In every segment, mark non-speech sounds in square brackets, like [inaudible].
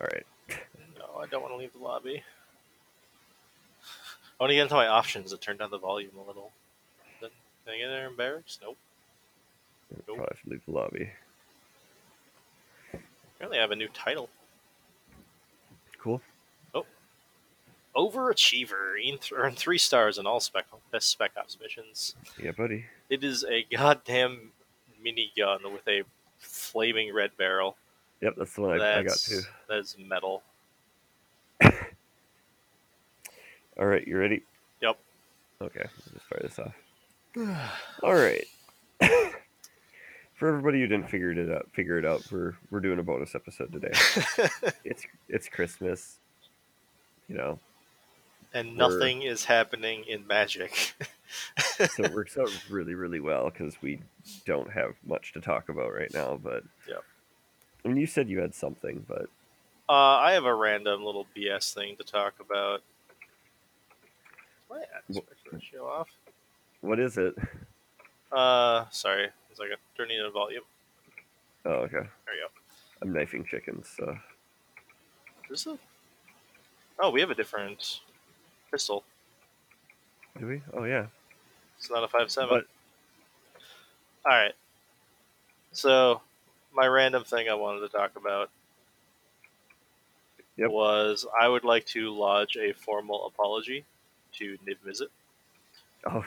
All right. No, I don't want to leave the lobby. I want to get into my options to turn down the volume a little. Can I get there in barracks? Nope. Nope. Probably should leave the lobby. Apparently, I have a new title. Cool. Oh. Overachiever. Earned three stars in all spec best spec ops missions. Yeah, buddy. It is a goddamn minigun with a flaming red barrel. Yep, that's the one I, I got too. that is metal. [laughs] All right, you ready? Yep. Okay, let's just fire this off. [sighs] All right. [laughs] For everybody who didn't figure it out, figure it out. We're we're doing a bonus episode today. [laughs] it's it's Christmas. You know, and We're- nothing is happening in Magic. so it works out really really well because we don't have much to talk about right now. But Yep. I mean, you said you had something, but Uh, I have a random little BS thing to talk about. My aspect ratio off. what is it? Uh, sorry, it's like a turning in volume. Oh, okay. There you go. I'm knifing chickens, so Is this a? Oh, we have a different pistol. do we? Oh yeah. It's not a five seven. All right. So, my random thing I wanted to talk about Yep. was I would like to lodge a formal apology to Niv Mizzet oh,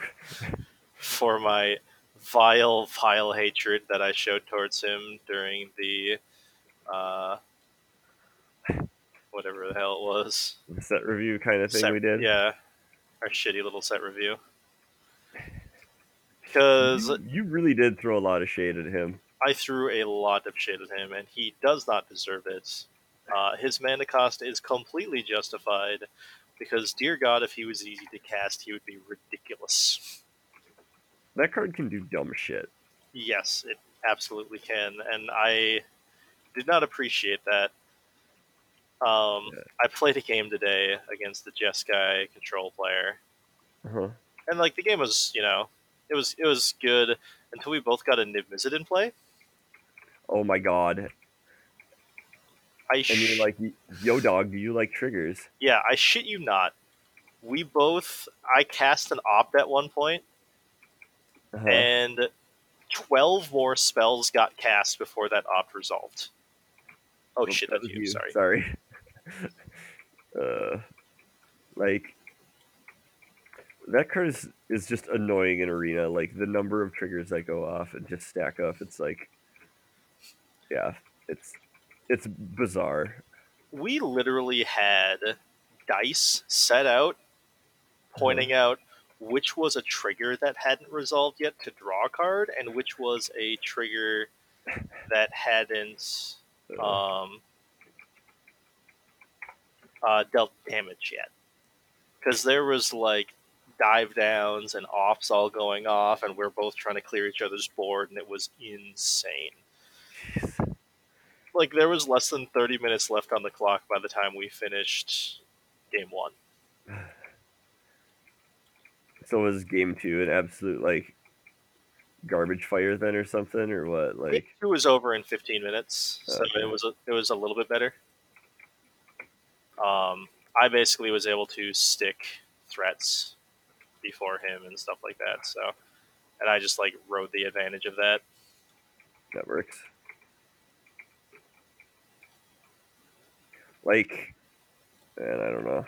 for my vile, vile hatred that I showed towards him during the uh, whatever the hell it was. the set review kind of thing Set- we did. Yeah, our shitty little set review. Because You, you really did throw a lot of shade at him. I threw a lot of shit at him, and he does not deserve it. Uh, his mana cost is completely justified because, dear God, if he was easy to cast, he would be ridiculous. That card can do dumb shit. Yes, it absolutely can, and I did not appreciate that. Um, Yeah. I played a game today against the Jeskai control player, Uh-huh. and like the game was, you know, it was it was good until we both got a Niv Mizzet in play. Oh my god. I And you're like, yo, dog, do you like triggers? Yeah, I shit you not. We both I cast an opt at one point, Uh-huh. and twelve more spells got cast before that opt resolved. Oh Oops, shit, that that's you. Sorry. Sorry. [laughs] uh, like that card is, is just annoying in arena. Like the number of triggers that go off and just stack up. It's like, yeah, it's it's bizarre. We literally had dice set out, pointing out which was a trigger that hadn't resolved yet to draw a card, and which was a trigger that hadn't [laughs] Uh, um, uh, dealt damage yet. Because there was like dive downs and opts all going off, and we're both trying to clear each other's board, and it was insane. Like there was less than thirty minutes left on the clock by the time we finished game one. so was game two an absolute like garbage fire then or something or what? Like it was over in fifteen minutes, so Okay. it was a, it was a little bit better. Um, I basically was able to stick threats before him and stuff like that. So, and I just like rode the advantage of that. that works. Like, and I don't know.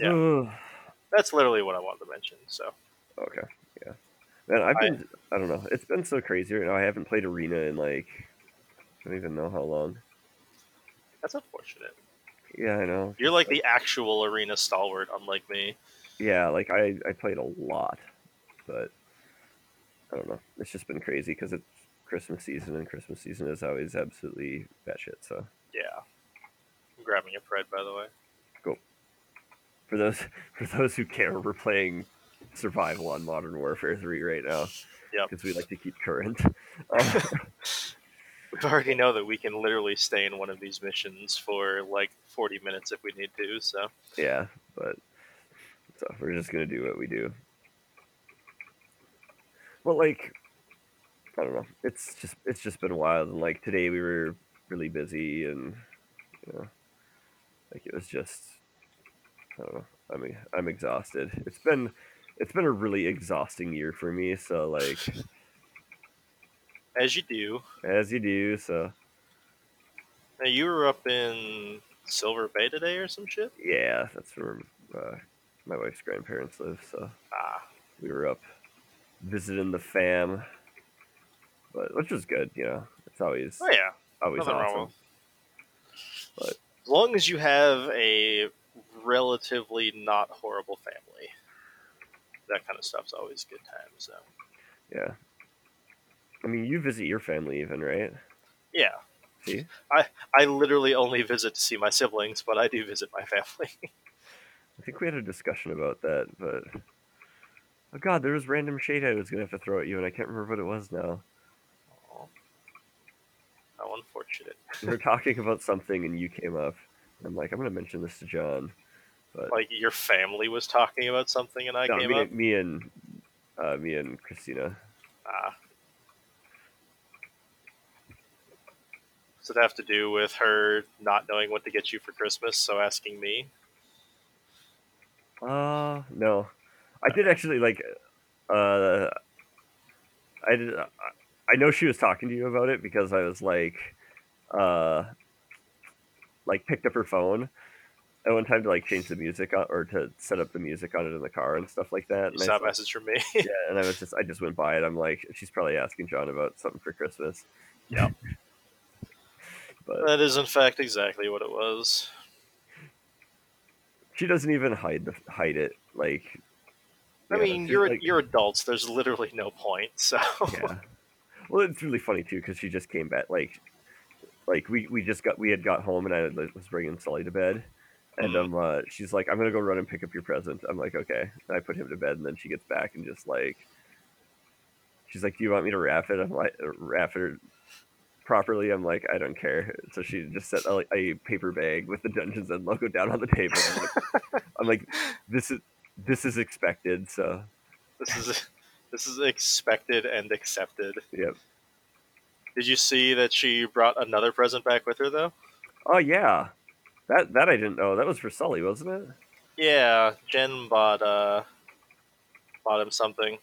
Yeah. That's literally what I wanted to mention. So, Okay. Yeah. Man, I've I- been I, don't know. It's been so crazy right now. I haven't played arena in like I don't even know how long. that's unfortunate. Yeah, I know. You're like the actual arena stalwart, unlike me. Yeah, like I I played a lot, but I don't know. It's just been crazy because it's Christmas season and Christmas season is always absolutely batshit. So Yeah. I'm grabbing a pred, by the way. for those [laughs] for those who care, we're playing survival on Modern Warfare Three right now. Yep. Because we like to keep current. [laughs] We already know that we can literally stay in one of these missions for like 40 minutes if we need to. So, Yeah, but so we're just gonna do what we do. But like I don't know. It's just it's just been wild. And like today we were really busy and you know like it was just I don't know. I mean I'm exhausted. It's been it's been a really exhausting year for me, so like [laughs] As you do. as you do, so Now you were up in Silver Bay today or some shit. yeah, that's where uh, my wife's grandparents live, so Ah, we were up visiting the fam. But which was good, you know. It's always oh yeah. Oh, always nothing wrong awesome. with- But- as long as you have a relatively not horrible family, that kind of stuff's always a good time. So Yeah. I mean, you visit your family even, right? yeah, See? I, I literally only visit to see my siblings, but I do visit my family. [laughs] I think we had a discussion about that, but oh god, there was random shade I was gonna have to throw at you, and I can't remember what it was now. How unfortunate. We were talking about something, and you came up. I'm like, I'm gonna mention this to John. But Like your family was talking about something and I no, came me, up. me and uh, me and Christina. Ah. Does it have to do with her not knowing what to get you for Christmas, so asking me? Uh, no, I did actually like. Uh, I did. I know she was talking to you about it because I was like, uh, like picked up her phone at one time to like change the music on, or to set up the music on it in the car and stuff like that. You And I saw a message from me. [laughs] yeah, and I was just I just went by it. I'm like, she's probably asking John about something for Christmas. Yeah. but that is, in fact, exactly what it was. she doesn't even hide the hide it. Like, I yeah, mean, you're like- you're adults. There's literally no point. So yeah. Well, it's really funny too because she just came back. Like, like we we just got we had got home and I was bringing Sully to bed, and um, uh, she's like, "I'm gonna go run and pick up your present." I'm like, "Okay." And I put him to bed, and then she gets back and just like, she's like, "Do you want me to wrap it?" I'm like, uh, "Wrap it properly." I'm like, "I don't care." So she just set a, a paper bag with the Dungeons and logo down on the table. I'm like, I'm like, "This is this is expected." So this is this is expected and accepted. Yep. Did you see that she brought another present back with her though? Oh yeah, that that I didn't know. That was for Sully, wasn't it? Yeah, Jen bought uh bought him something.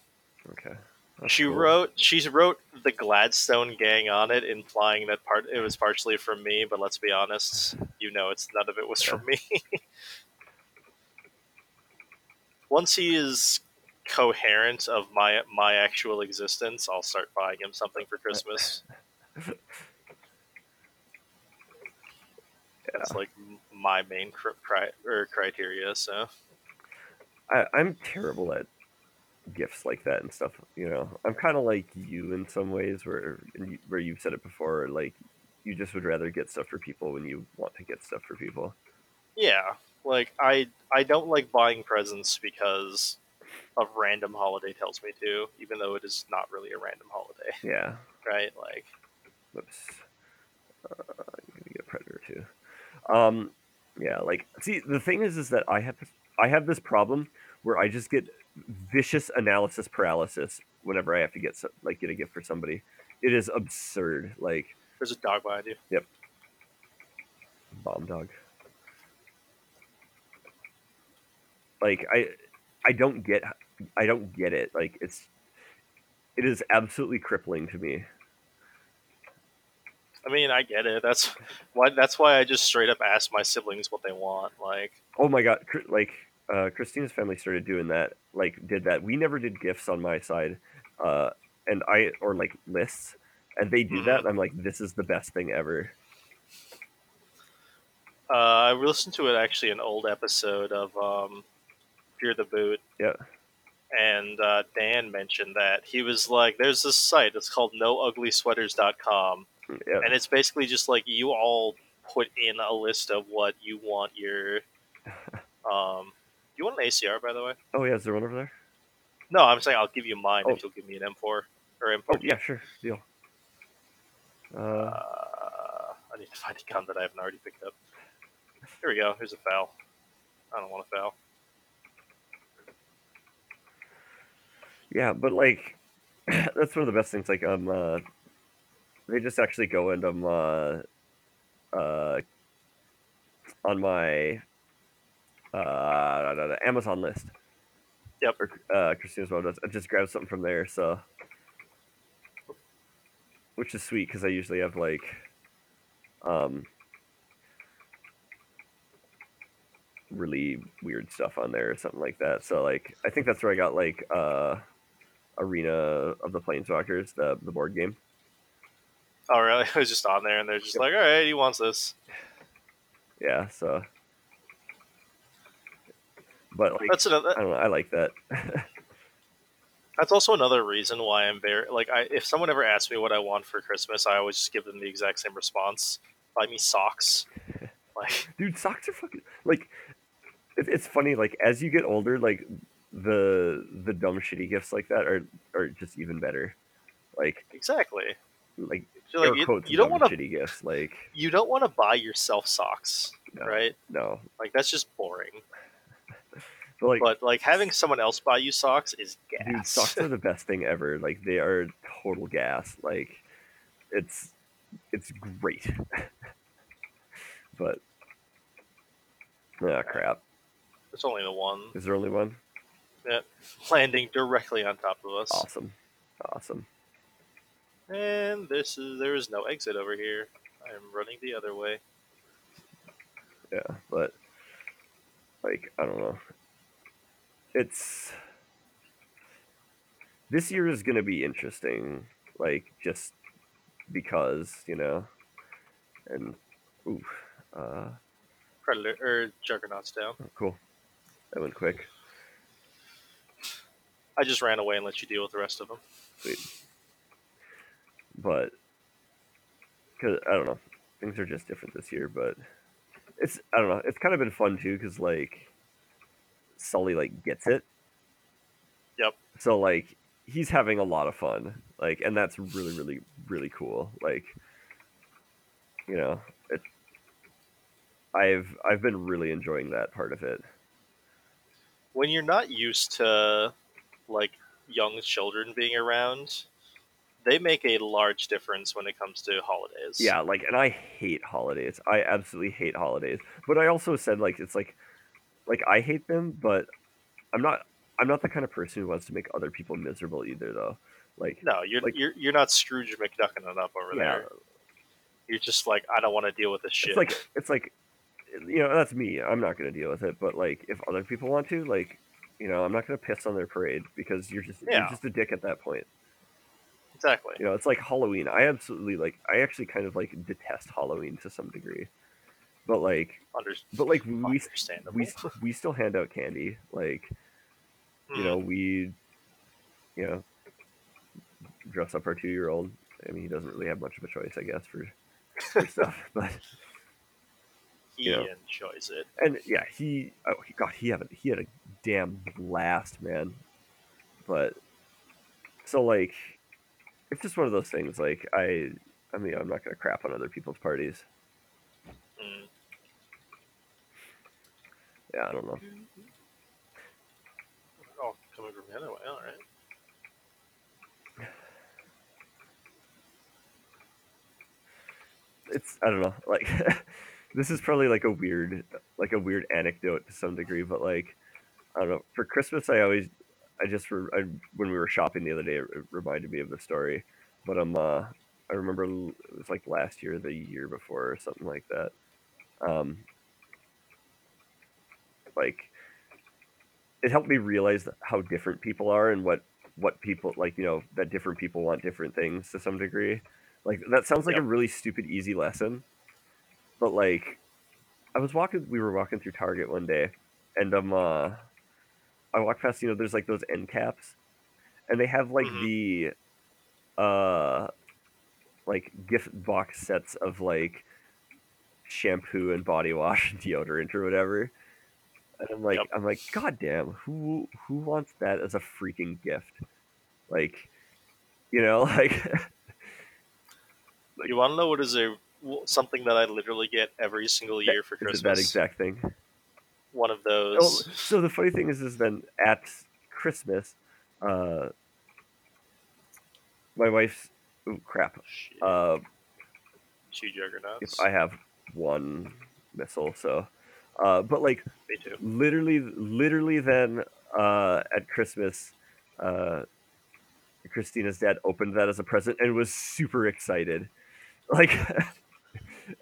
Okay. That's she cool. wrote she wrote the Gladstone gang on it, implying that part it was partially from me. But let's be honest, you know, it's none of it was from me. [laughs] Once he is coherent of my my actual existence, I'll start buying him something for Christmas. [laughs] That's like my main cri- or criteria. So I, I'm terrible at gifts like that and stuff. You know, I'm kind of like you in some ways, where where you've said it before. Like, you just would rather get stuff for people when you want to get stuff for people. yeah, like I I don't like buying presents because of random holiday tells me to, even though it is not really a random holiday, [laughs] Yeah. right? Like Whoops. Uh, I'm gonna get predator too. Um, yeah. Like, see, the thing is, is that I have I have this problem where I just get vicious analysis paralysis whenever I have to get so, like get a gift for somebody. It is absurd. Like there's a dog behind you. Yep. Bomb dog. Like I, I don't get, I don't get it. Like it's, it is absolutely crippling to me. I mean, I get it. That's why. That's why I just straight up ask my siblings what they want. Like, Oh my god! Like uh, Christina's family started doing that. Like did that. We never did gifts on my side, uh, and I or like lists, and they do that. And I'm like, this is the best thing ever. uh, I listened to it actually an old episode of um, The Boot. Yeah. And uh, Dan mentioned that he was like, "There's this site. It's called NoUglySweaters.com, Yeah. and it's basically just like you all put in a list of what you want your [laughs] um. You want an ACR, by the way? Oh yeah, is there one over there? No, I'm saying I'll give you mine Oh. if you'll give me an M4 or M4. Oh yeah, sure, deal. Uh, Uh, I need to find a gun that I haven't already picked up. Here we go. Here's a foul. I don't want a foul. Yeah, but like [clears throat] that's one of the best things. Like um, uh, they just actually go and um, uh, uh, on my uh, Amazon list. Yep. Or, uh, Christina's mom does. I just grabbed something from there, so which is sweet because I usually have like um really weird stuff on there or something like that. So like I think that's where I got like uh Arena of the Planeswalkers, the the board game. Oh, really? [laughs] It was just on there, and they're just Yep. like, "All right, he wants this." Yeah, so but like That's another. I don't know, I like that. [laughs] That's also another reason why I'm very like. I if someone ever asks me what I want for Christmas, I always just give them the exact same response: buy me socks. [laughs] Like, Dude, socks are fucking like it, it's funny like as you get older like the the dumb shitty gifts like that are are just even better. Like exactly. like So, like, you, you don't want to. shitty gifts like You don't want to buy yourself socks, No. right? no. Like that's just boring. [laughs] But like but like having someone else buy you socks is gas. Dude, socks are the [laughs] best thing ever. Like they are total gas. Like it's it's great. [laughs] but ah crap. It's only the one Is there only one? Landing directly on top of us. Awesome. Awesome. And this is there is no exit over here. I'm running the other way. Yeah, but like I don't know. It's this year is gonna be interesting. Like just because, you know. And ooh, uh Predator or Juggernaut's down. oh, cool. That went quick. I just ran away and let you deal with the rest of them. Sweet. But because I don't know, things are just different this year. But it's I don't know. It's kind of been fun too because like Sully like gets it. Yep. So like he's having a lot of fun. Like, and that's really really really cool. Like, you know, it. I've I've been really enjoying that part of it. When you're not used to like young children being around, they make a large difference when it comes to holidays. Yeah, like, and I hate holidays. I absolutely hate holidays. But I also said like it's like, like I hate them, but I'm not. I'm not the kind of person who wants to make other people miserable either, though. Like, No, you're Like- you're you're not Scrooge McDucking it up over yeah, there. You're just like, I don't want to deal with this shit. it's like it's like, you know, that's me. I'm not gonna deal with it. But like, if other people want to, like, you know, I'm not gonna piss on their parade because you're just Yeah. you're just a dick at that point. exactly. You know, it's like Halloween. I absolutely like. I actually kind of like detest Halloween to some degree. But like, Under, but like we we we still hand out candy. Like you know, mm. we you know dress up our two year old. I mean, he doesn't really have much of a choice, I guess, for, for stuff. [laughs] But he know. enjoys it. and yeah, he oh he God, he had a, he had a damn blast, man. But so like, it's just one of those things. Like I, I mean, I'm not gonna crap on other people's parties. Mm. Yeah, I don't know. Oh, coming from the other way. All right. it's I don't know. Like [laughs] this is probably like a weird like a weird anecdote to some degree, but like I don't know. For Christmas, I always I just re- I, when we were shopping the other day, it, it reminded me of the story. But um, uh, I remember it was like last year, the year before, or something like that. Um, like it helped me realize how different people are and what what people like. You know that different people want different things to some degree. Like that sounds like a really stupid easy lesson, but like I was walking we were walking through Target one day and um uh I walked past you know there's like those end caps and they have like the uh like gift box sets of like shampoo and body wash and deodorant or whatever. And I'm like Yep. I'm like god damn who who wants that as a freaking gift? Like you know [laughs] like You want to know what is a something that I literally get every single year for is it Christmas? that exact thing? One of Oh, those. so the funny thing is, is then at Christmas, uh, my wife's oh crap. Uh, two juggernauts. if I have one missile. So, uh, but like Me too. literally, literally, then uh, at Christmas, uh, Christina's dad opened that as a present and was super excited, like, [laughs]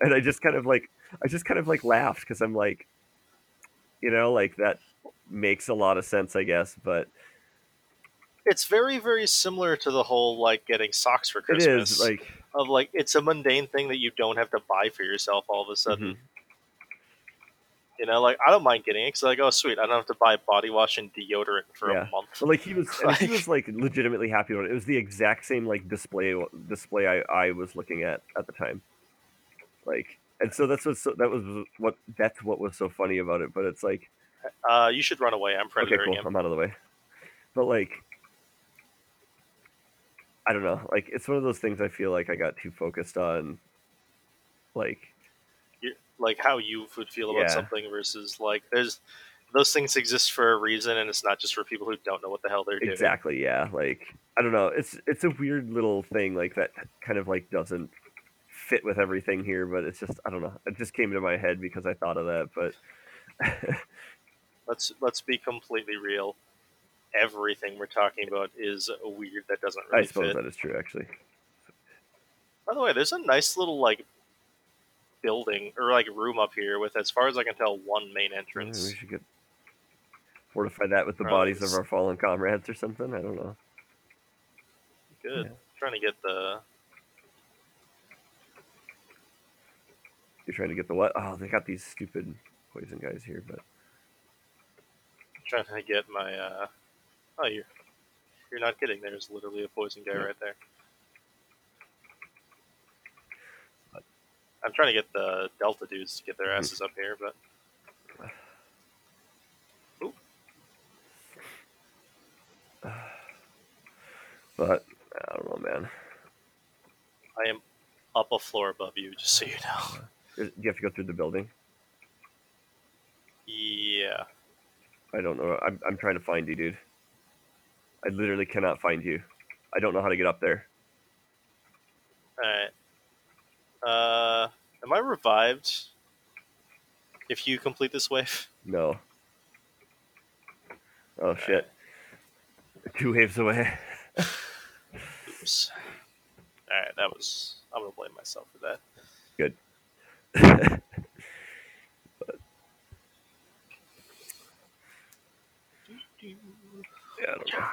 and I just kind of like, I just kind of like laughed because I'm like, you know, like that makes a lot of sense, I guess, but It's very, very similar to the whole like getting socks for Christmas. is like, of like it's a mundane thing that you don't have to buy for yourself all of a sudden. mhm. You know, like I don't mind getting it because like, oh sweet, I don't have to buy body wash and deodorant for Yeah. a month. But like he was, [laughs] and he was like legitimately happy about it. It was the exact same like display display I, I was looking at at the time. Like, and so that's what so, that was what that's what was so funny about it. But it's like, Uh, you should run away. I'm okay, cool, him. I'm out of the way. But like, I don't know. Like, it's one of those things I feel like I got too focused on. Like, You- Like how you would feel about Yeah. something versus like there's those things exist for a reason, and it's not just for people who don't know what the hell they're doing. exactly, yeah. Like, I don't know. It's it's a weird little thing like that. Kind of like doesn't fit with everything here, but it's just I don't know. It just came into my head because I thought of that. But [laughs] Let's let's be completely real. Everything we're talking about is weird. That doesn't really I suppose fit. that is true, actually. By the way, there's a nice little like building or like room up here with, as far as I can tell, one main entrance. we should get fortify that with the Probably bodies of our fallen comrades or something. I don't know. Good. Yeah. Trying to get the You're trying to get the what? Oh, they got these stupid poison guys here, but I'm trying to get my. uh Oh, you're you're not kidding. There's literally a poison guy Yeah. right there. I'm trying to get the Delta dudes to get their asses up here, but [sighs] Oop. but I don't know, man. I am up a floor above you, just so you know. Do you have to go through the building? Yeah. I don't know. I'm I'm trying to find you, dude. I literally cannot find you. I don't know how to get up there. Alright. Uh, am I revived? If you complete this wave? [laughs] No. Oh shit. Two waves away. Oops. [laughs] Alright, that was. I'm gonna blame myself for that. yeah, I don't know.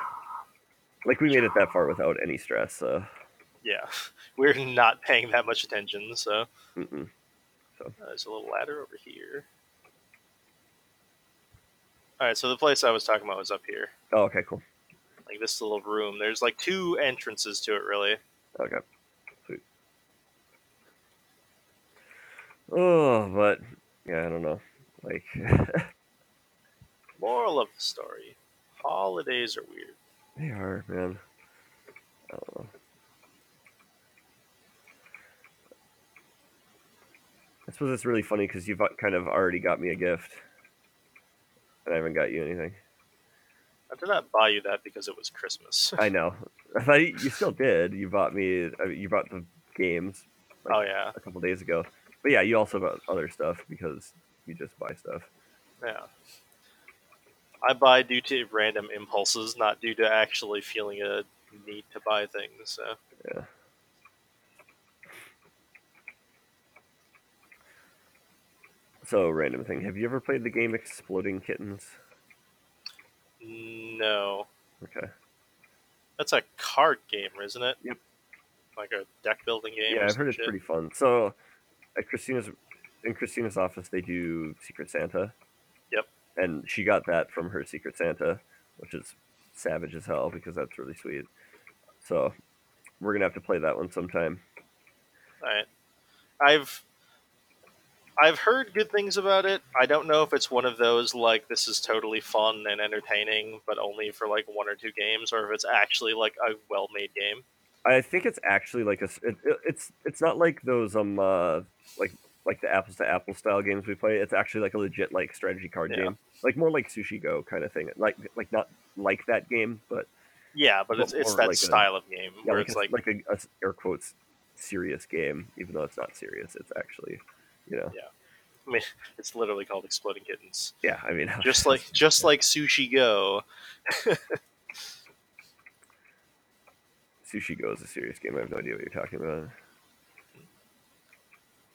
Like we made it that far without any stress. So. Yeah, we're not paying that much attention, so Mm-mm. uh, there's a little ladder over here. Alright, so the place I was talking about was up here. Oh, okay, cool. Like this little room. There's like two entrances to it, really. Okay, sweet. Oh, but yeah, I don't know. Like, [laughs] Moral of the story holidays are weird. they are, man. I don't know. I suppose it's really funny because you've uh, kind of already got me a gift, and I haven't got you anything. I did not buy you that because it was Christmas. I [laughs] know. I thought you you still did. You bought me. Mean, you bought the games like, oh yeah, a couple days ago. But yeah, you also bought other stuff because you just buy stuff. yeah. I buy due to random impulses, not due to actually feeling a need to buy things. So Yeah. So random thing. Have you ever played the game Exploding Kittens? no, Okay. that's a card game, isn't it? Yep. Like a deck building game. Yeah, I've heard it's shit? pretty fun. So at Christina's in Christina's office they do Secret Santa. Yep. And she got that from her Secret Santa, which is savage as hell because that's really sweet. So we're gonna have to play that one sometime. Alright. I've I've heard good things about it. I don't know if it's one of those like this is totally fun and entertaining, but only for like one or two games, or if it's actually like a well-made game. I think it's actually like a. it, it- it's it's not like those um uh like like the apples to apples style games we play. It's actually like a legit like strategy card Yeah. game, like more like Sushi Go kind of thing. Like like not like that game, but Yeah, but it's it's that like a- style of game yeah, where like it's a, like, like a, a air quotes serious game, even though it's not serious. It's actually You know, yeah. I mean, [laughs] it's literally called Exploding Kittens. yeah. I mean, [laughs] Just like just like Sushi Go. [laughs] Sushi Go is a serious game. I have no idea what you're talking about.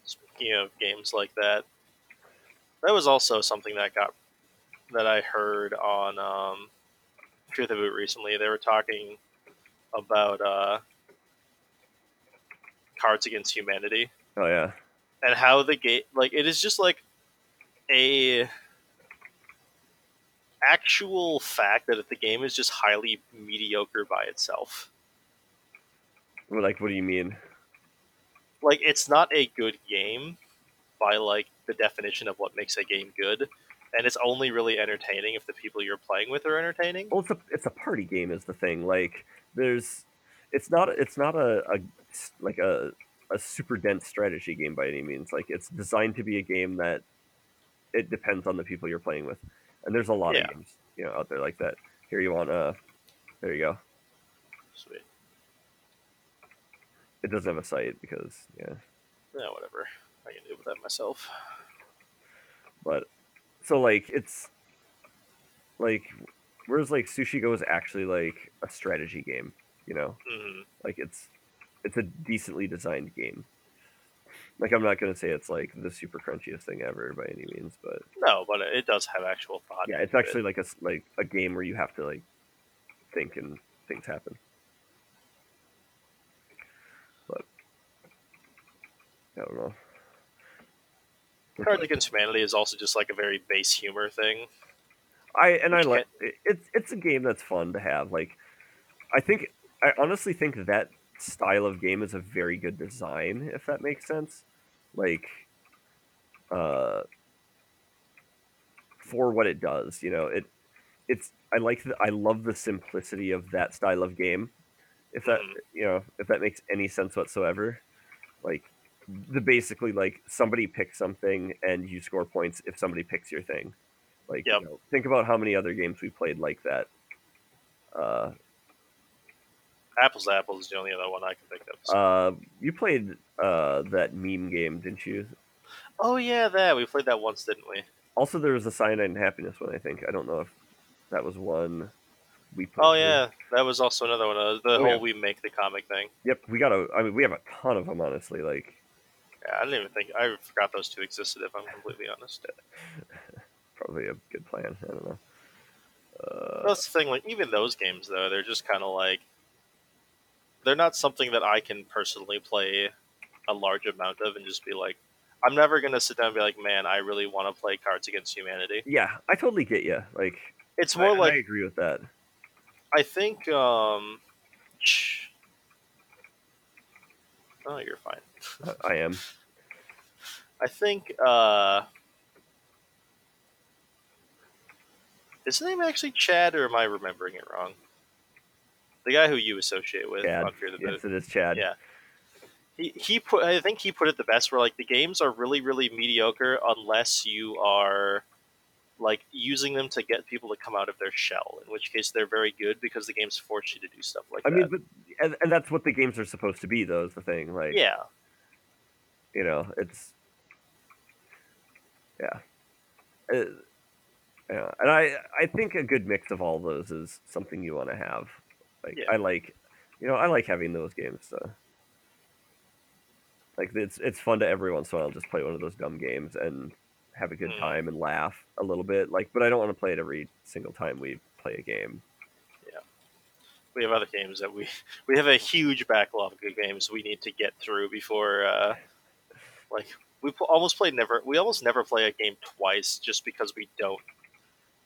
Speaking of games like that, that was also something that got that I heard on um, Truth of Boot recently. They were talking about uh, Cards Against Humanity Oh yeah, and how the game like it is just like a actual fact that the game is just highly mediocre by itself. Like what do you mean? like it's not a good game by like the definition of what makes a game good and it's only really entertaining if the people you're playing with are entertaining Well, it's a it's a party game is the thing. Like there's, it's not it's not a, a like a a super dense strategy game by any means. Like it's designed to be a game that it depends on the people you're playing with, and there's a lot Yeah. of games you know out there like that. Here you want uh, there you go. sweet It doesn't have a site because yeah, yeah whatever. I can deal with that myself. But so like it's like whereas like Sushi Go is actually like a strategy game. You know, hmm like it's it's a decently designed game. Like i'm not going to say it's like the super crunchiest thing ever by any means but no but it does have actual thought yeah it's into it. actually like a like a game where you have to like think and things happen i don't know cards against humanity is also just like a very base humor thing I and I like it, it's it's a game that's fun to have. Like, I think I honestly think that style of game is a very good design, if that makes sense. Like, uh, for what it does, you know, it it's I like the, I love the simplicity of that style of game. If that Mhm. you know if that makes any sense whatsoever, like the basically like somebody picks something and you score points if somebody picks your thing. Like, Yep. you know, think about how many other games we played like that. Uh, apples to apples is the only other one i can think of uh, you played uh, that meme game, didn't you? oh yeah that we played that once didn't we Also, there was a Cyanide and Happiness one. I think I don't know if that was one we. Played oh yeah that was also another one uh, the Oh, whole yeah. we make the comic thing Yep, we got a. I mean, we have a ton of them, honestly. Like, yeah, i didn't even think i forgot those two existed if i'm completely honest [laughs] probably a good plan. I don't know. Uh, That's the thing. Like even those games, though, they're just kind of like they're not something that I can personally play a large amount of and just be like, I'm never gonna sit down and be like, man, I really want to play Cards Against Humanity. yeah, I totally get you. Like, It's more and like I agree with that. I think. um [sniffs] Oh, you're fine. I- I am. I think. uh Is his name actually Chad, or am I remembering it wrong? The guy who you associate with Chad. on Fear the Boot. Yes, it is Chad. Yeah. he, he put I think he put it the best where like the games are really really mediocre unless you are like using them to get people to come out of their shell in which case they're very good because the games force you to do stuff like I that mean, but and, and that's what the games are supposed to be, though. Is the thing. Like, yeah you know, it's yeah, Uh, yeah, and I I think a good mix of all those is something you want to have. Like, Yeah. I like, you know, I like having those games. So. Like it's it's fun to every once in a while just play one of those dumb games and have a good Mm. time and laugh a little bit. Like, but I don't want to play it every single time we play a game. Yeah, we have other games that we [laughs] we have a huge backlog of games we need to get through before uh like we almost play never we almost never play a game twice just because we don't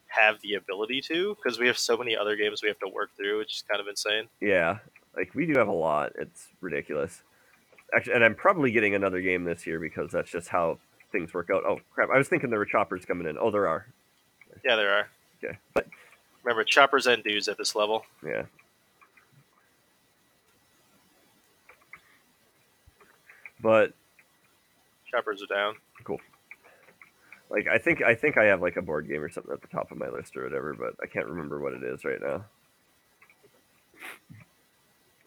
have the ability to because we have so many other games we have to work through which is kind of insane Yeah, like we do have a lot. It's ridiculous. Actually, and I'm probably getting another game this year because that's just how things work out. Oh crap! I was thinking there were choppers coming in. Oh, there are. Yeah, there are. Okay, but Remember, choppers and dudes at this level. yeah. But Choppers are down. Cool. Like, I think I think I have like a board game or something at the top of my list or whatever, but I can't remember what it is right now.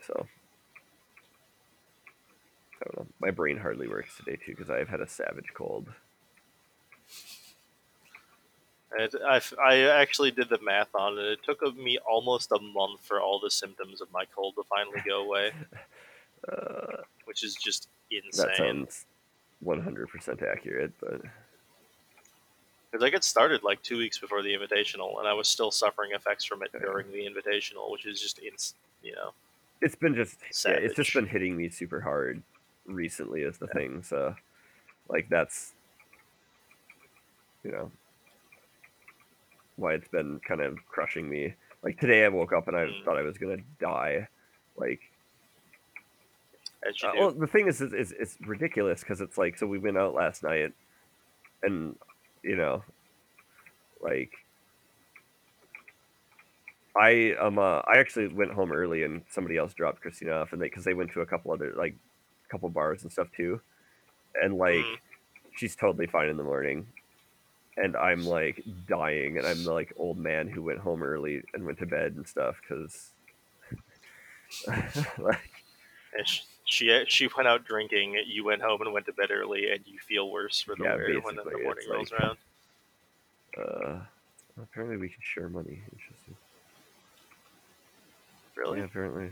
So I don't know. My brain hardly works today too because I've had a savage cold. And I, I actually did the math on it. It took me almost a month for all the symptoms of my cold to finally go away, [laughs] Uh, which is just that insane. sounds one hundred percent accurate, but Because I get started like two weeks before the Invitational, and I was still suffering effects from it during the Invitational, which is just ins- you know it's been just yeah, it's just been hitting me super hard recently is the thing. So like that's you know why it's been kind of crushing me. Like today I woke up and I Mm. thought I was gonna die. Like Uh, well, the thing is, is, is it's ridiculous because it's like, so we went out last night, and you know, like, I um, uh, I actually went home early, and somebody else dropped Christina off, and they because they went to a couple other like, couple bars and stuff too, and like, Mm. she's totally fine in the morning, and I'm like dying, and I'm the like old man who went home early and went to bed and stuff because. [laughs] like, she she went out drinking. You went home and went to bed early, and you feel worse for the Yeah, wear when the morning rolls like- around. Uh, apparently we can share money. Interesting. Really, Yeah, apparently.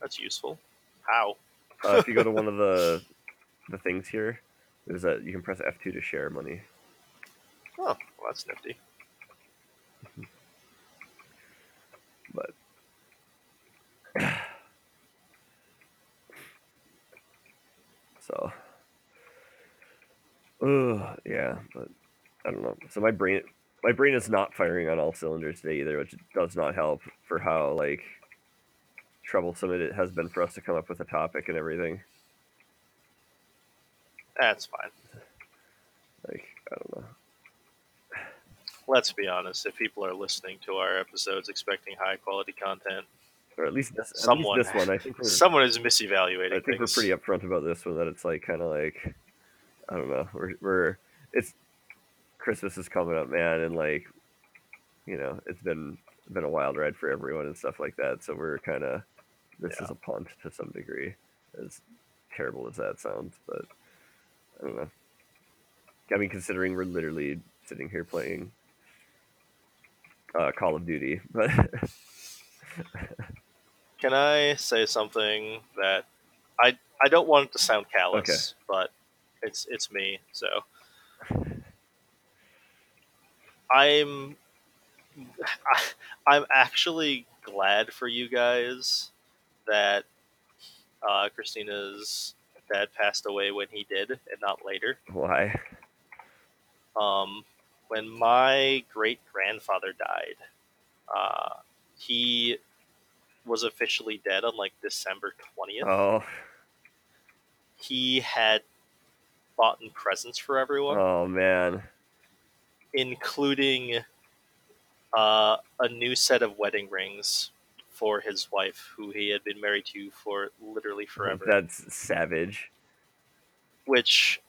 that's useful. How? Uh, if you go to one of [laughs] the the things here, there's a you can press F two to share money. Oh, well, that's nifty. But [clears throat] so, uh, yeah, but I don't know. So my brain, my brain is not firing on all cylinders today either, which does not help for how like troublesome it has been for us to come up with a topic and everything. That's fine. Like I don't know. Let's be honest. If people are listening to our episodes expecting high quality content, or at least this, Someone- least this one. I think [laughs] someone is misevaluating I think we're pretty upfront about this one. That it's like kind of like, I don't know. We're we're it's Christmas is coming up, man, and like, you know, it's been been a wild ride for everyone and stuff like that. So we're kind of this Yeah. is a punt to some degree, as terrible as that sounds. But I don't know. I mean, considering we're literally sitting here playing uh, Call of Duty, but [laughs] Can I say something that I I don't want it to sound callous, but it's it's me. So I'm I, [laughs] I'm actually glad for you guys that uh, Christina's dad passed away when he did and not later. why? Um, when my great grandfather died, uh, he was officially dead on like December 20th. Oh, He had bought in presents for everyone, oh man. including uh, a new set of wedding rings for his wife, who he had been married to for literally forever. That's savage. which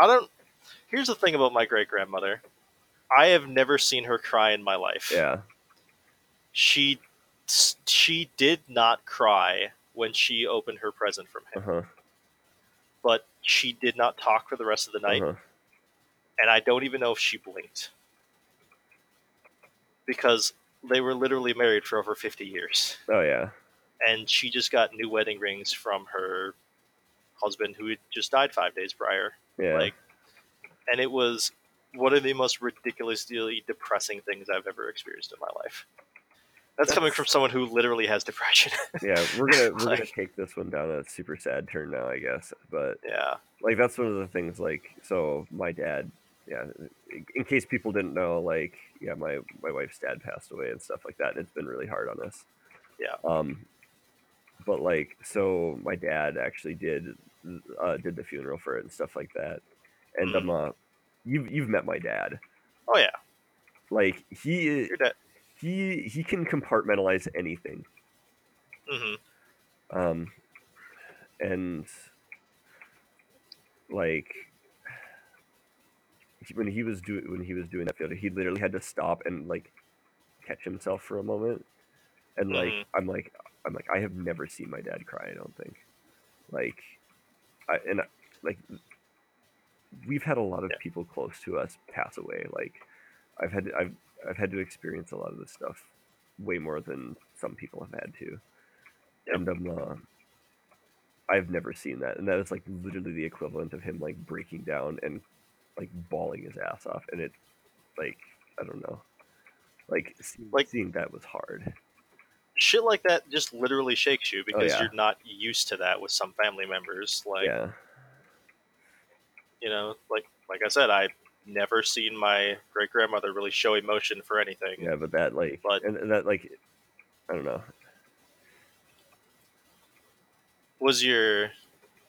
I don't. Here's the thing about my great grandmother. I have never seen her cry in my life. Yeah. She she did not cry when she opened her present from him, huh. but she did not talk for the rest of the night, Uh-huh. and I don't even know if she blinked because they were literally married for over 50 years, Oh yeah. and she just got new wedding rings from her husband who had just died five days prior. Yeah. Like, and it was one of the most ridiculously depressing things I've ever experienced in my life. That's, coming from someone who literally has depression. [laughs] yeah. We're gonna we're gonna take this one down a super sad turn now, I guess. But yeah, like that's one of the things. Like so, my dad. Yeah. In case people didn't know, like yeah, my my wife's dad passed away and stuff like that. And it's been really hard on us. Yeah. Um. But like, so my dad actually did uh, did the funeral for it and stuff like that. And Mm. um, uh, you've you've met my dad. oh yeah, Like he you're dead. He he can compartmentalize anything. hmm um and like when he was doing when he was doing that field he literally had to stop and like catch himself for a moment and like Mhm. i'm like I'm like I have never seen my dad cry. I don't think, like, I and like we've had a lot of Yeah. people close to us pass away. Like I've had I've I've had to experience a lot of this stuff way more than some people have had to, and um, uh, I've never seen that, and that is like literally the equivalent of him like breaking down and like bawling his ass off, and it like I don't know, like seeing, Like- seeing that was hard. Shit like that just literally shakes you because Oh, yeah. you're not used to that with some family members. Like yeah, you know, like like I said, I've never seen my great grandmother really show emotion for anything. yeah, but that like But- and, and that like I don't know. Was your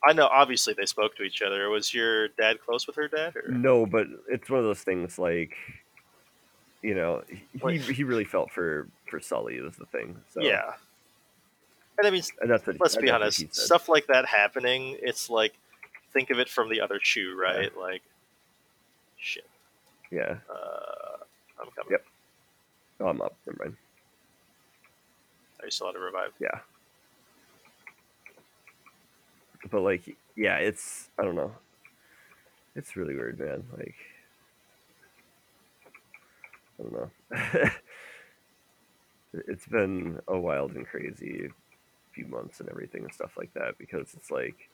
I know obviously they spoke to each other. Was your dad close with her dad or No, but it's one of those things like, you know, he, he really felt for for Sully was the thing. So Yeah. And I mean and that's what. let's be honest, stuff like that happening, it's like think of it from the other shoe, right? Like shit. Yeah, Uh I'm coming. Yep. oh, I'm up. Never mind. Are you still out of revive? Yeah, but like, yeah, it's I don't know. It's really weird, man. Like, I don't know. [laughs] it's been a wild and crazy few months and everything and stuff like that because it's like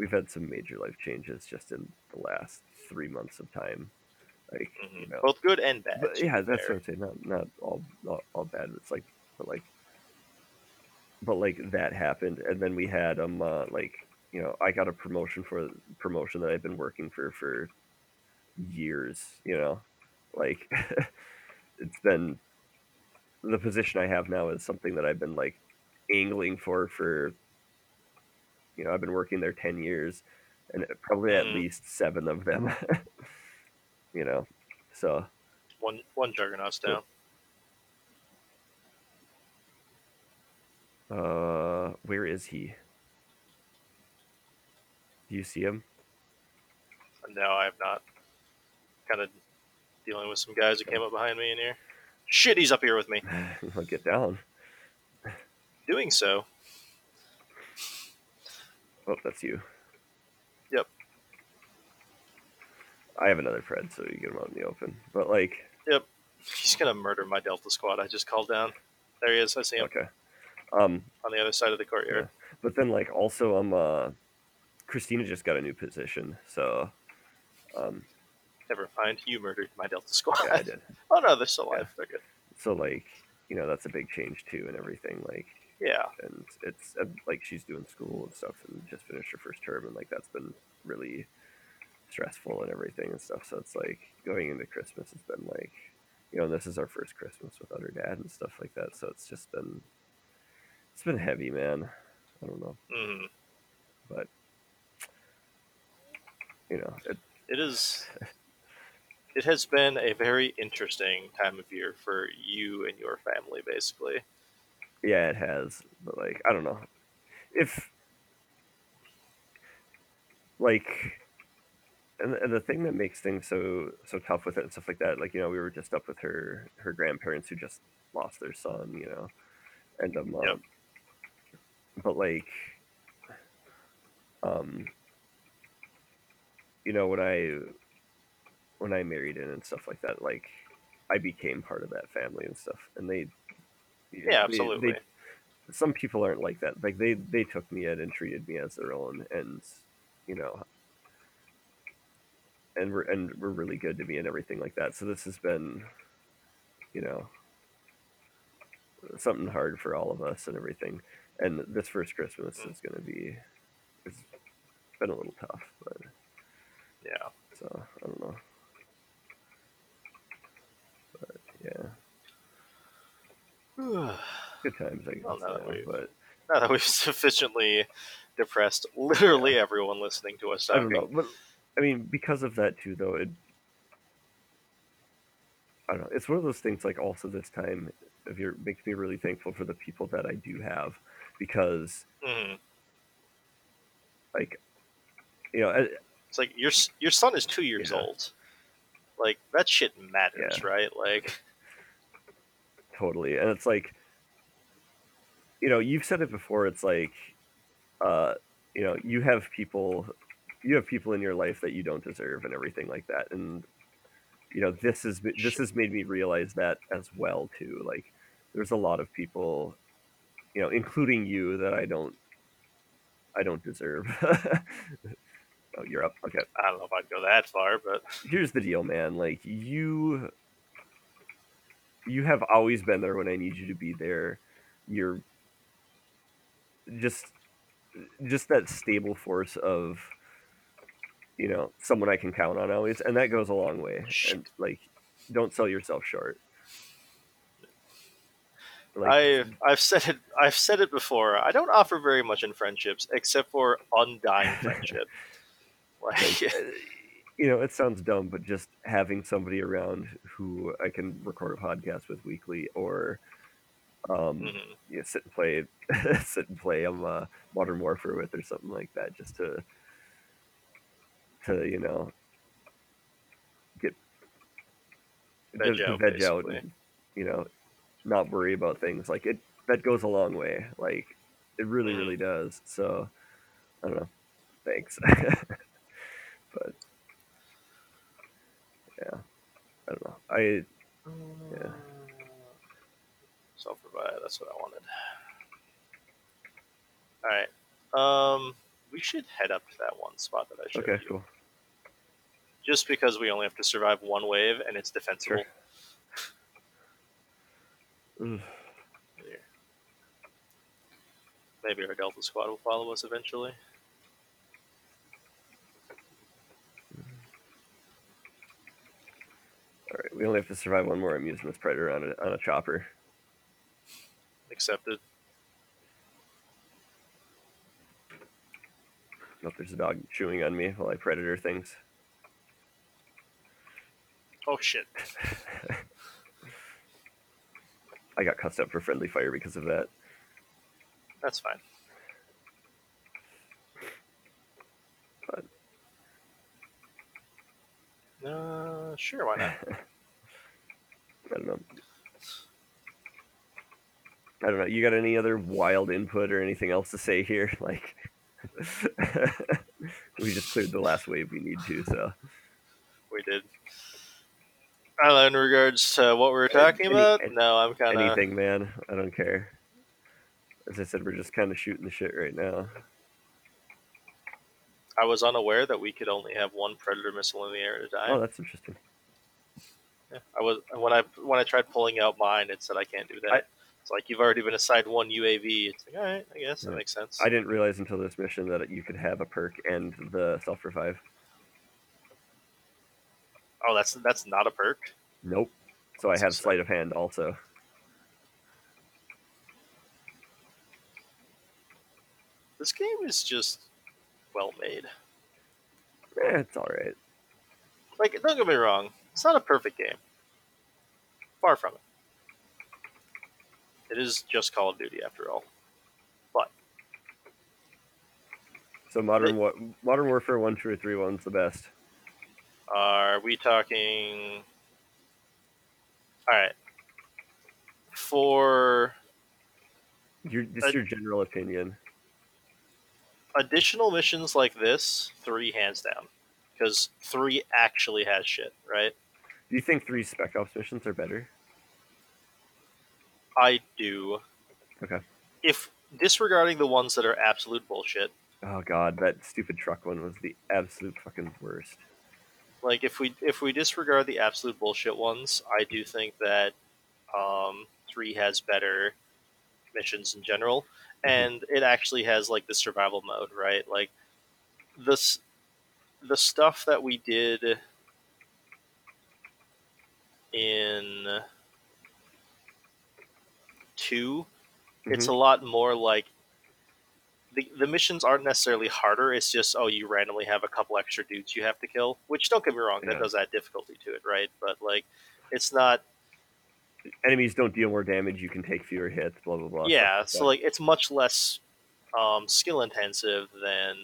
we've had some major life changes just in the last three months of time. Like, Mhm. you know, Both good and bad. yeah, that's fair. what I'm saying. Not not all not all bad. It's like, but like, but like that happened, and then we had um uh, like you know I got a promotion for promotion that I've been working for for years. You know, like [laughs] it's been the position I have now is something that I've been like angling for for you know I've been working there ten years, and probably at Mhm. least seven of them. [laughs] you know, so. one one juggernaut's down. Uh, where is he? Do you see him? No, I have not. Kind of dealing with some guys who came up behind me in here. Shit, he's up here with me. [laughs] I'll get down. Doing so, Oh, that's you. Yep. I have another Fred, so you get him out in the open. But like, Yep. he's gonna murder my Delta squad. I just called down. There he is. I see him okay. Um, on the other side of the courtyard. but then like also um uh, Christina just got a new position, so um, Never mind. You murdered my Delta squad. yeah, I did. [laughs] oh no, they're still alive. They're good. So like, you know, that's a big change too, and everything. Like, Yeah. and it's like she's doing school and stuff and just finished her first term and like that's been really stressful and everything and stuff so it's like going into christmas has been like you know this is our first christmas without her dad and stuff like that so it's just been it's been heavy man i don't know hmm but you know it, It is. It has been a very interesting time of year for you and your family, basically. Yeah it has but like i don't know if like and, and the thing that makes things so so tough with it and stuff like that like you know we were just up with her her grandparents who just lost their son you know and um, Yep. um but like um you know when i when i married in and stuff like that like i became part of that family and stuff and they Yeah, they- absolutely. they, some people aren't like that. Like they they took me in and treated me as their own, and you know, and we're and we're really good to me and everything like that. So this has been, you know, something hard for all of us and everything. And this first Christmas mm. is going to be, it's been a little tough, but yeah. so I don't know. But yeah, [sighs] good times I guess. Well, now that yeah, we- but that we've [laughs] sufficiently depressed literally everyone listening to us I don't know, but I mean, because of that too, though, it. I don't know. It's one of those things. Like, also this time of year makes me really thankful for the people that I do have, because, Mhm. like, you know, I- It's like your your son is two years Yeah. old. Like that shit matters, Yeah. right? Like totally, and it's like, you know, you've said it before. It's like, uh, you know, you have people, you have people in your life that you don't deserve, and everything like that. And you know, this is this has made me realize that as well too. Like, there's a lot of people, you know, including you, that I don't, I don't deserve. [laughs] oh, you're up. Okay. I don't know if I'd go that far, but Here's the deal, man. Like you, you have always been there when I need you to be there. You're just, just that stable force of, you know, someone I can count on always, and that goes a long way. And like, don't sell yourself short. Like, I've I've said it I've said it before. I don't offer very much in friendships except for undying friendship. [laughs] like, Like uh, [laughs] you know, it sounds dumb, but just having somebody around who I can record a podcast with weekly, or um, mhm. you know, sit and play, [laughs] sit and play um, uh, Modern Warfare with, or something like that, just to, to you know, get Veg to- out, veg out, and, you know, not worry about things like it. That goes a long way. Like it really, Mhm. really does. So I don't know. Thanks. [laughs] but yeah, I don't know. I Yeah. Self revive, that's what I wanted. Alright. Um we should head up to that one spot that I showed okay, you. cool. Just because we only have to survive one wave and it's defensible. Sure. Maybe our Delta squad will follow us eventually. All right, we only have to survive one more. I'm using this predator on a on a chopper. Accepted. Nope, there's a dog chewing on me while I predator things. Oh shit. [laughs] I got cussed up for friendly fire because of that. That's fine. Uh, sure, why not? [laughs] I don't know. I don't know. You got any other wild input or anything else to say here? [laughs] Like, [laughs] we just cleared the last wave we need to, so We did. Uh, in regards to what we were talking Any- about, any- no, I'm kind of. anything, man. I don't care. As I said, we're just kind of shooting the shit right now. I was unaware that we could only have one predator missile in the air at a time. Oh, that's interesting. Yeah, I was when I when I tried pulling out mine, it said I can't do that. I- it's like you've already been assigned one UAV. It's like all right, I guess that makes sense. I didn't realize until this mission that you could have a perk and the self revive. oh, that's that's not a perk. Nope. So I have sleight of hand also. This game is just well made. Eh, it's all right. Like, don't get me wrong, it's not a perfect game. Far from it. It is just Call of Duty after all. But so modern Wa- modern warfare one, two, or three one's the best. Are we talking? All right. For Your, just Uh, your general opinion. Additional missions like this, three hands down, because three actually has shit, right? Do you think three spec ops missions are better? I do. Okay. If disregarding the ones that are absolute bullshit, Oh god, that stupid truck one was the absolute fucking worst. like if we if we disregard the absolute bullshit ones, I do think that um, three has better missions in general, Mm-hmm. and it actually has like the survival mode, right? Like this the stuff that we did in two, mm-hmm. it's a lot more like the, the missions aren't necessarily harder. It's just oh, you randomly have a couple extra dudes you have to kill. Which don't get me wrong, that does add difficulty to it, right? But like, it's not. Enemies don't deal more damage. You can take fewer hits. Blah blah blah. yeah, so like it's much less um, skill intensive than.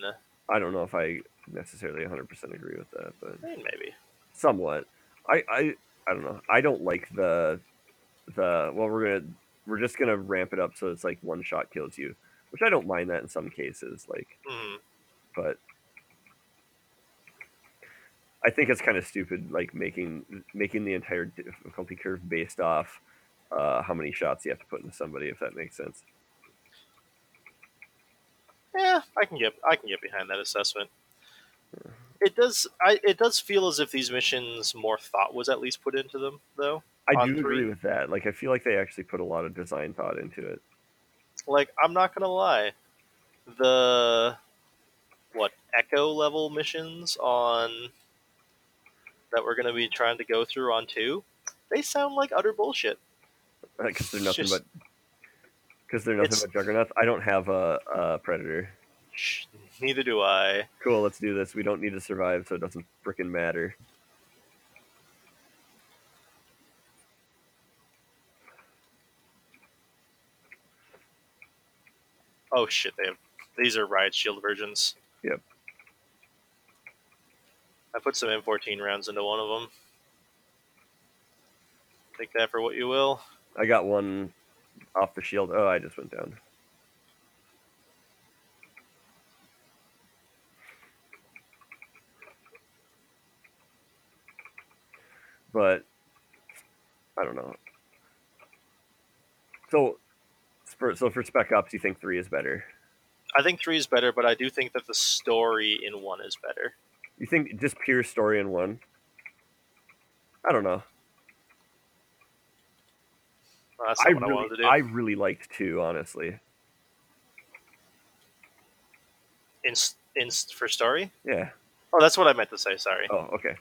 I don't know if I necessarily 100 percent agree with that, but maybe. somewhat. I I I don't know. I don't like the the well. We're gonna we're just gonna ramp it up so it's like one shot kills you, which I don't mind that in some cases. Like, Mhm. but I think it's kind of stupid, like making making the entire difficulty curve based off uh, how many shots you have to put into somebody, if that makes sense. Yeah, I can get I can get behind that assessment. It does I it does feel as if these missions more thought was at least put into them though. I do agree with that. Like, I feel like they actually put a lot of design thought into it. Like I'm not gonna lie, the what echo level missions on that we're gonna be trying to go through on two, they sound like utter bullshit. [laughs] Because they're nothing Just- but because they're nothing but juggernauts. I don't have a, a predator. Neither do I. Cool, let's do this. We don't need to survive, so it doesn't freaking matter. Oh shit, they have these are riot shield versions. Yep. I put some M14 rounds into one of them. Take that for what you will. I got one off the shield. Oh, I just went down. But I don't know. So for so for Spec Ops, you think three is better? I think three is better, but I do think that the story in one is better. You think just pure story in one? I don't know. Well, I not what I wanted to really, do. I really liked two, honestly. In, in for story? Yeah. Oh, that's what I meant to say. Sorry, Oh, okay.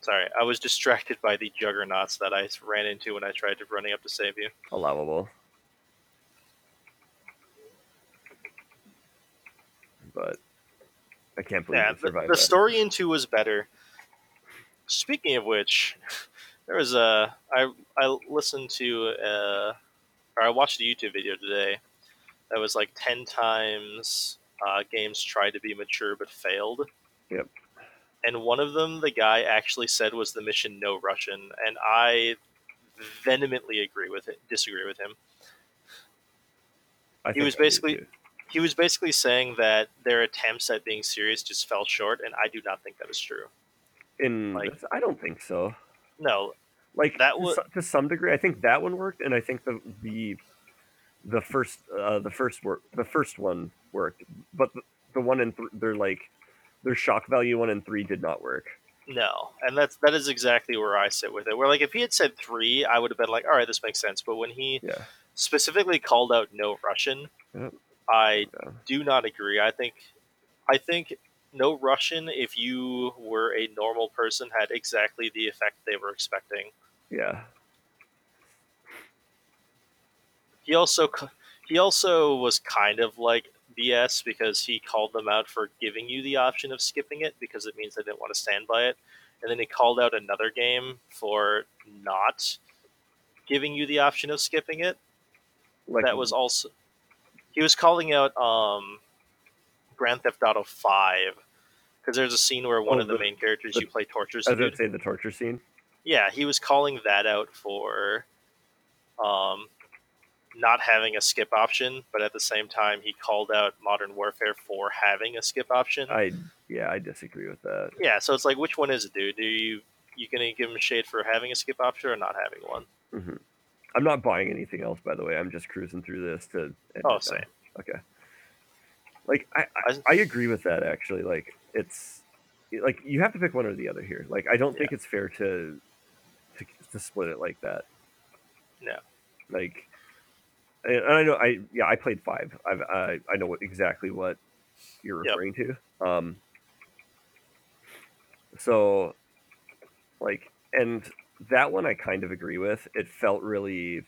sorry. I was distracted by the juggernauts that I ran into when I tried to running up to save you. allowable. But I can't believe Yeah, the, the story in two was better. Speaking of which, there was a I I listened to uh or I watched a YouTube video today that was like ten times uh, games tried to be mature but failed. Yep. And one of them, the guy actually said was the mission No Russian, and I vehemently agree with it. Disagree with him. He was basically-. He was basically saying that their attempts at being serious just fell short, and I do not think that is true. in. like- I don't think so. No, Like That to, to some degree, I think that one worked, and I think the the the first uh, the first work the first one worked, but the, the one in th- they're like their shock value one and three did not work. No, and that's that is exactly where I sit with it. Where like if he had said three, I would have been like, all right, this makes sense. But when he Yeah. specifically called out no Russian, Yep. I do not agree. I think, I think no Russian, if you were a normal person, had exactly the effect they were expecting. Yeah. He also he also was kind of like BS because he called them out for giving you the option of skipping it because it means they didn't want to stand by it, and then he called out another game for not giving you the option of skipping it. Like that was also he was calling out um, Grand Theft Auto Five because there's a scene where one Oh, of the, the- main characters the- you play tortures I was going dude. to say the torture scene. Yeah, he was calling that out for um, not having a skip option, but at the same time, he called out Modern Warfare for having a skip option. I yeah, I disagree with that. yeah, so it's like, which one is it, dude? Do you you gonna give him shade for having a skip option or not having one? hmm I'm not buying anything else, by the way. I'm just cruising through this to. Oh, same. Okay. Like I, I, I- agree with that actually. Like it's like you have to pick one or the other here. Like I don't think it's fair to to, to split it like that. No. Like, and I know I yeah I played five. I've I I know what exactly what you're Yep. referring to. Um. So, like, and that one I kind of agree with. It felt really.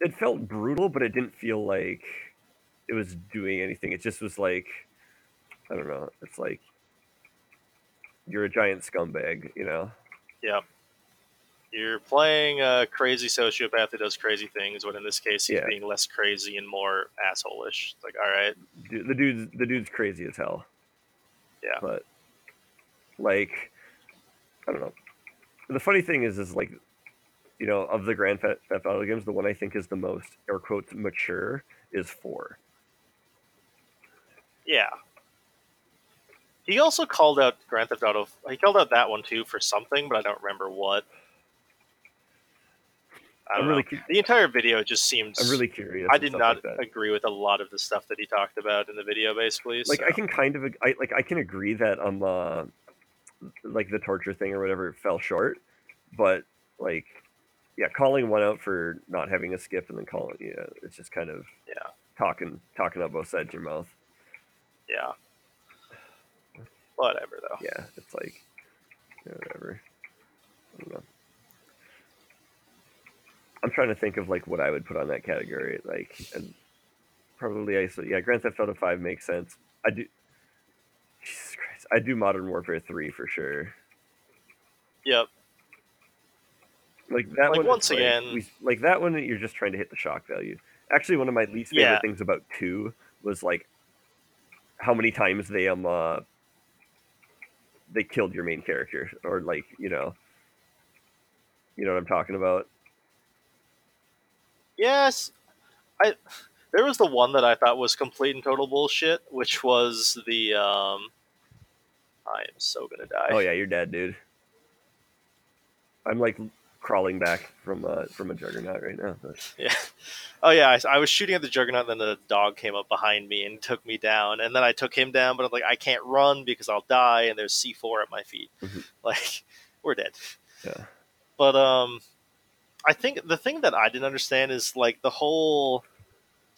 It felt brutal, but it didn't feel like it was doing anything. It just was like, I don't know. It's like you're a giant scumbag, you know. Yep. You're playing a crazy sociopath that does crazy things, but in this case he's Yeah. being less crazy and more asshole-ish. It's like, all right, Du- The dude's the dude's crazy as hell. Yeah. But like, I don't know. The funny thing is, is like, you know, of the Grand Theft Auto games, the one I think is the most, air quotes, mature is four. Yeah. He also called out Grand Theft Auto. He called out that one too for something, but I don't remember what. I I'm really, cu- The entire video just seems. I'm really curious. I did not like agree with a lot of the stuff that he talked about in the video, basically. like so- I can kind of I like I can agree that um uh, like the torture thing or whatever fell short, but like yeah, calling one out for not having a skip and then calling yeah, it's just kind of Yeah. talking talking out both sides of your mouth. Yeah. Whatever though. Yeah, it's like yeah, whatever. I don't know. I'm trying to think of like what I would put on that category, like and probably I so yeah, Grand Theft Auto Five makes sense. I do. I do Modern Warfare Three for sure. Yep. Like that Like, one. once like, again- we, like that one, you're just trying to hit the shock value. Actually, one of my least favorite Yeah. things about two was like how many times they um uh, they killed your main character, or like you know, you know what I'm talking about. Yes. I. There was the one that I thought was complete and total bullshit, which was the um. I am so gonna die. Oh yeah, you're dead, dude. I'm like crawling back from uh, from a juggernaut right now. But [laughs] Yeah. Oh yeah, I, I was shooting at the juggernaut, and then the dog came up behind me and took me down, and then I took him down, but I'm like, I can't run because I'll die, and there's C4 at my feet. Mhm. [laughs] Like, we're dead. yeah, But um, I think the thing that I didn't understand is like the whole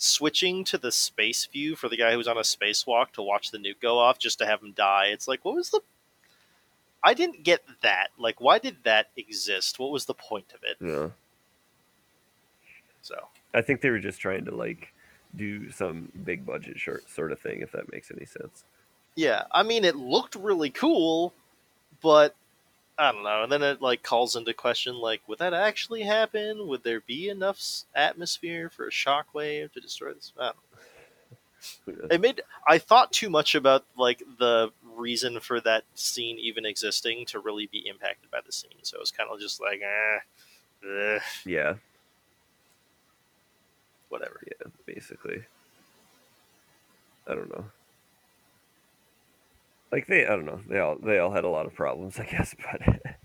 switching to the space view for the guy who's on a spacewalk to watch the nuke go off just to have him die. It's like, what was the? I didn't get that. Like, why did that exist? What was the point of it? yeah. So I think they were just trying to like do some big budget short sort of thing, if that makes any sense. Yeah, I mean, it looked really cool, but I don't know. And then it like calls into question, like, would that actually happen? Would there be enough atmosphere for a shockwave to destroy this? I don't know. It made I thought too much about like the reason for that scene even existing to really be impacted by the scene. So it was kind of just like, eh, eh, Yeah, whatever. yeah, basically. I don't know. Like they, I don't know. They all they all had a lot of problems, I guess, [laughs] but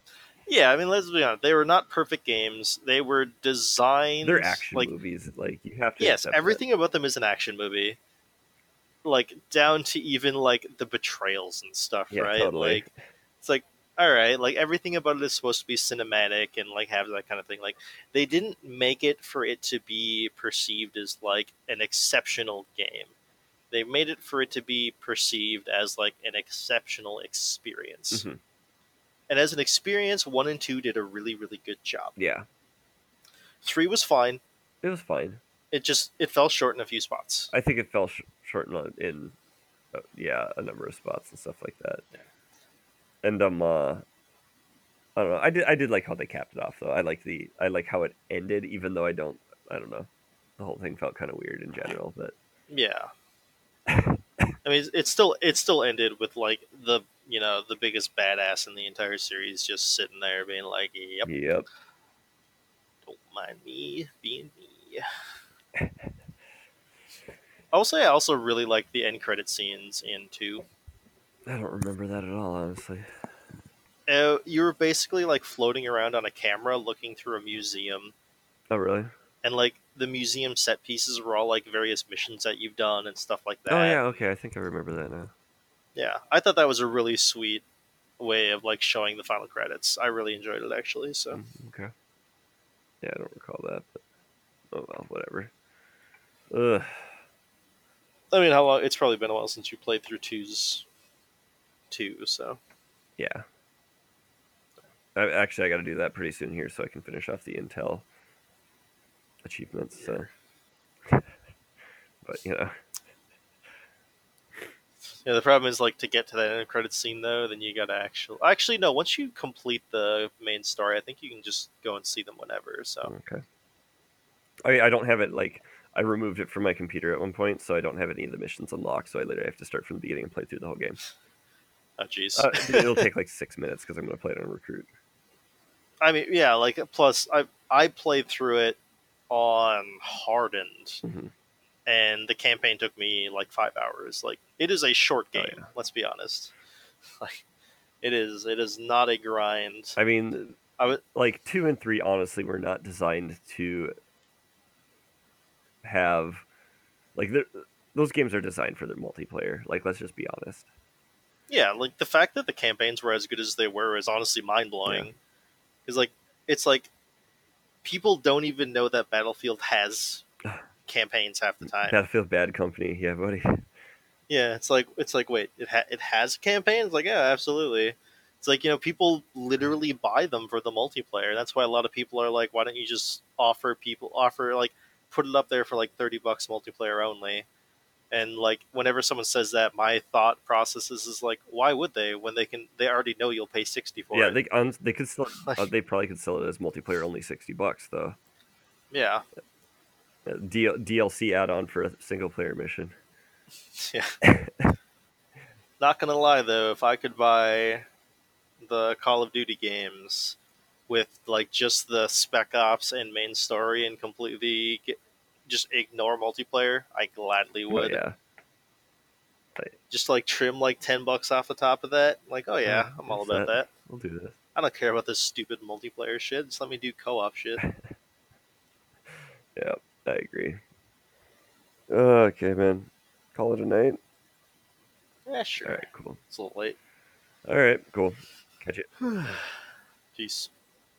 Yeah, I mean, let's be honest. They were not perfect games. They were designed. they're action like movies. Like you have to. yes accept that. everything about them is an action movie like down to even like the betrayals and stuff Yeah, right totally. like it's like all right like everything about it is supposed to be cinematic and like have that kind of thing like they didn't make it for it to be perceived as like an exceptional game they made it for it to be perceived as like an exceptional experience Mhm. and as an experience one and two did a really really good job Yeah, three was fine it was fine. it just it fell short in a few spots I think it fell sh- short in, a- in uh, yeah, a number of spots and stuff like that. Yeah. And um, uh, I don't know. I did I did like how they capped it off though. I like the I like how it ended, even though I don't. I don't know. The whole thing felt kind of weird in general, but Yeah. I mean, it's- it still it still ended with like the you know the biggest badass in the entire series just sitting there being like, "Yep, yep. don't mind me being me." I will say I also really like the end credit scenes in two. I don't remember that at all, honestly. Uh, you were basically like floating around on a camera looking through a museum, Oh really? and like the museum set pieces were all like various missions that you've done and stuff like that. Oh yeah, okay. I think I remember that now. Yeah, I thought that was a really sweet way of like showing the final credits. I really enjoyed it actually. So Mm, Okay. Yeah, I don't recall that, but oh well, whatever. Ugh. I mean, how long? It's probably been a while since you played through twos, two. So Yeah. I, actually, I got to do that pretty soon here, so I can finish off the Intel achievements. So, [laughs] but you know, yeah, the problem is like to get to that end credit scene though, then you gotta actually. Actually, no. Once you complete the main story, I think you can just go and see them whenever. So okay. I I don't have it like I removed it from my computer at one point, so I don't have any of the missions unlocked. So I literally have to start from the beginning and play through the whole game. oh jeez. Uh, it'll take like [laughs] six minutes because I'm to play it on recruit. I mean, yeah, like plus I I played through it on hardened, Mhm. and the campaign took me like five hours. Like it is a short Oh, game. yeah. Let's be honest. [laughs] Like it is. It is not a grind. I mean, I would- like two and three. Honestly, were not designed to have like those games are designed for their multiplayer. Like, let's just be honest. Yeah, like the fact that the campaigns were as good as they were is honestly mind blowing. Is like it's like people don't even know that Battlefield has campaigns half the time. Battlefield Bad Company, yeah, buddy. Yeah, it's like it's like wait, it ha- it has campaigns. Like yeah, absolutely. It's like you know people literally buy them for the multiplayer. That's why a lot of people are like, why don't you just offer people offer like put it up there for like thirty bucks multiplayer only. And like whenever someone says that, my thought process is, is like, why would they when they can? They already know you'll pay sixty for yeah, it. they um, they could still Like- [laughs] uh, they probably could sell it as multiplayer only sixty bucks though. yeah, Uh, D- DLC add on for a single player mission. [laughs] yeah. Not gonna lie though, if I could buy the Call of Duty games with like just the Spec Ops and main story and completely get, just ignore multiplayer, I gladly Oh, would. yeah, Just like trim like ten bucks off the top of that. Like, oh yeah, Yeah, I'm all about that. that. we'll do this. I don't care about this stupid multiplayer shit. Just let me do co-op shit. [laughs] Yeah, I agree. Okay, man. Call it a night. yeah, sure. All right, cool. It's a little late. All right, cool. Catch you. [sighs] Peace.